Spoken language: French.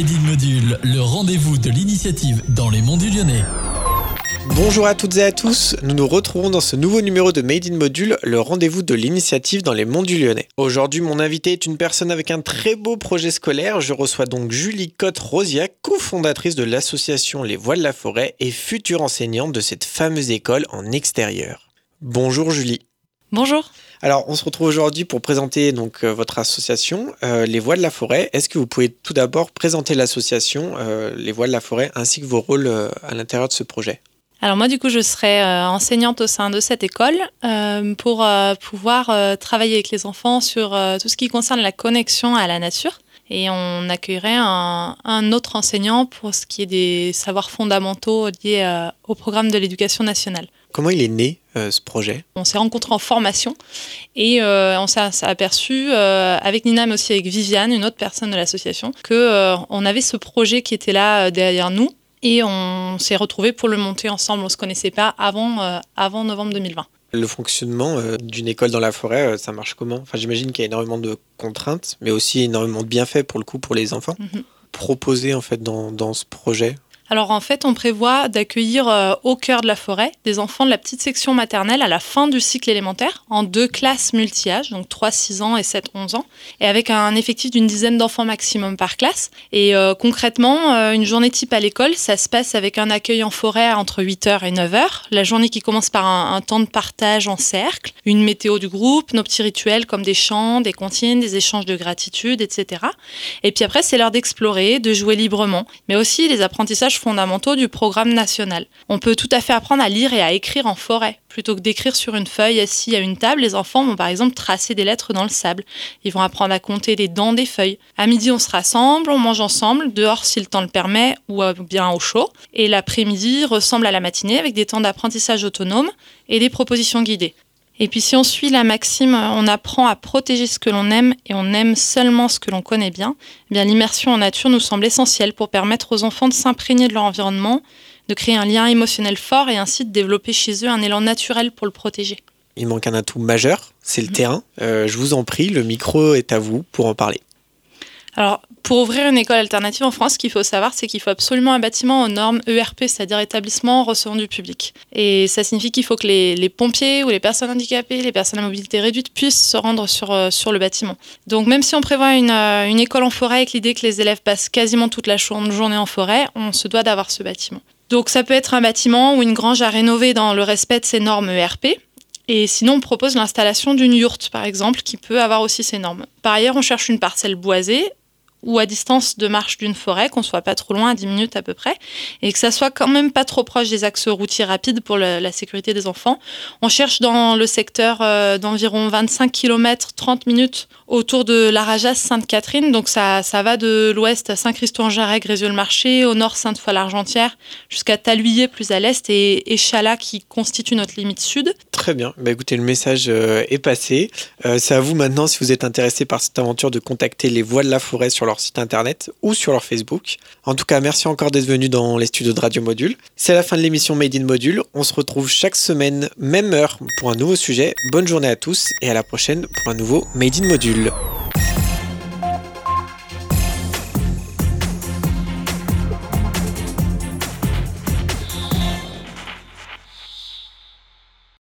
Made in Module, le rendez-vous de l'initiative dans les monts du Lyonnais. Bonjour à toutes et à tous, nous nous retrouvons dans ce nouveau numéro de Made in Module, le rendez-vous de l'initiative dans les monts du Lyonnais. Aujourd'hui, mon invité est une personne avec un très beau projet scolaire. Je reçois donc Julie Cotte-Rosiac, cofondatrice de l'association Les Voix de la Forêt et future enseignante de cette fameuse école en extérieur. Bonjour Julie. Bonjour. Alors, on se retrouve aujourd'hui pour présenter donc euh, votre association, euh, Les Voix de la Forêt. Est-ce que vous pouvez tout d'abord présenter l'association, euh, Les Voix de la Forêt, ainsi que vos rôles à l'intérieur de ce projet? Alors moi, du coup, je serai enseignante au sein de cette école pour pouvoir travailler avec les enfants sur tout ce qui concerne la connexion à la nature. Et on accueillerait un, un, autre enseignant pour ce qui est des savoirs fondamentaux liés au programme de l'éducation nationale. Comment il est né euh, ce projet? On s'est rencontrés en formation et euh, on s'est aperçu euh, avec Nina mais aussi avec Viviane, une autre personne de l'association, que on avait ce projet qui était là derrière nous et on s'est retrouvés pour le monter ensemble. On se connaissait pas avant avant novembre 2020. Le fonctionnement d'une école dans la forêt, ça marche comment? Enfin, j'imagine qu'il y a énormément de contraintes, mais aussi énormément de bienfaits pour le coup pour les enfants. Proposés en fait dans, dans ce projet, alors en fait, on prévoit d'accueillir euh, au cœur de la forêt des enfants de la petite section maternelle à la fin du cycle élémentaire en deux classes multi-âges, donc 3, 6 ans et 7, 11 ans, et avec un effectif d'une dizaine d'enfants maximum par classe. Et euh, concrètement, euh, une journée type à l'école, ça se passe avec un accueil en forêt entre 8h et 9h, la journée qui commence par un, temps de partage en cercle, une météo du groupe, nos petits rituels comme des chants, des comptines, des échanges de gratitude, etc. Et puis après, c'est l'heure d'explorer, de jouer librement, mais aussi les apprentissages fondamentaux du programme national. On peut tout à fait apprendre à lire et à écrire en forêt. Plutôt que d'écrire sur une feuille assis à une table, les enfants vont par exemple tracer des lettres dans le sable. Ils vont apprendre à compter les dents des feuilles. À midi, on se rassemble, on mange ensemble, dehors si le temps le permet, ou bien au chaud. Et l'après-midi ressemble à la matinée avec des temps d'apprentissage autonome et des propositions guidées. Et puis si on suit la maxime, on apprend à protéger ce que l'on aime et on aime seulement ce que l'on connaît bien, eh bien l'immersion en nature nous semble essentielle pour permettre aux enfants de s'imprégner de leur environnement, de créer un lien émotionnel fort et ainsi de développer chez eux un élan naturel pour le protéger. Il manque un atout majeur, c'est le mhm. terrain. Euh, je vous en prie, le micro est à vous pour en parler. Alors, pour ouvrir une école alternative en France, ce qu'il faut savoir, c'est qu'il faut absolument un bâtiment aux normes ERP, c'est-à-dire établissement recevant du public. Et ça signifie qu'il faut que les, pompiers ou les personnes handicapées, les personnes à mobilité réduite puissent se rendre sur, euh, le bâtiment. Donc, même si on prévoit une, euh, une école en forêt avec l'idée que les élèves passent quasiment toute la journée en forêt, on se doit d'avoir ce bâtiment. Donc, ça peut être un bâtiment ou une grange à rénover dans le respect de ces normes ERP. Et sinon, on propose l'installation d'une yourte, par exemple, qui peut avoir aussi ces normes. Par ailleurs, on cherche une parcelle boisée ou à distance de marche d'une forêt, qu'on soit pas trop loin, à 10 minutes à peu près, et que ça soit quand même pas trop proche des axes routiers rapides pour la sécurité des enfants. On cherche dans le secteur euh, d'environ 25 km, 30 minutes autour de la Rajas Sainte-Catherine. Donc ça, ça va de l'ouest à Saint-Christo-en-Jarret, Grézieux-le-Marché, au nord Sainte-Foy-l'Argentière, jusqu'à Taluyer plus à l'est et Échalas qui constitue notre limite sud. Très bien. Bah, écoutez, le message euh, est passé. Euh, c'est à vous maintenant, si vous êtes intéressé par cette aventure, de contacter les Voix de la Forêt sur leur site internet ou sur leur Facebook. En tout cas, merci encore d'être venu dans les studios de Radio Module. C'est la fin de l'émission Made in Module. On se retrouve chaque semaine, même heure, pour un nouveau sujet. Bonne journée à tous et à la prochaine pour un nouveau Made in Module.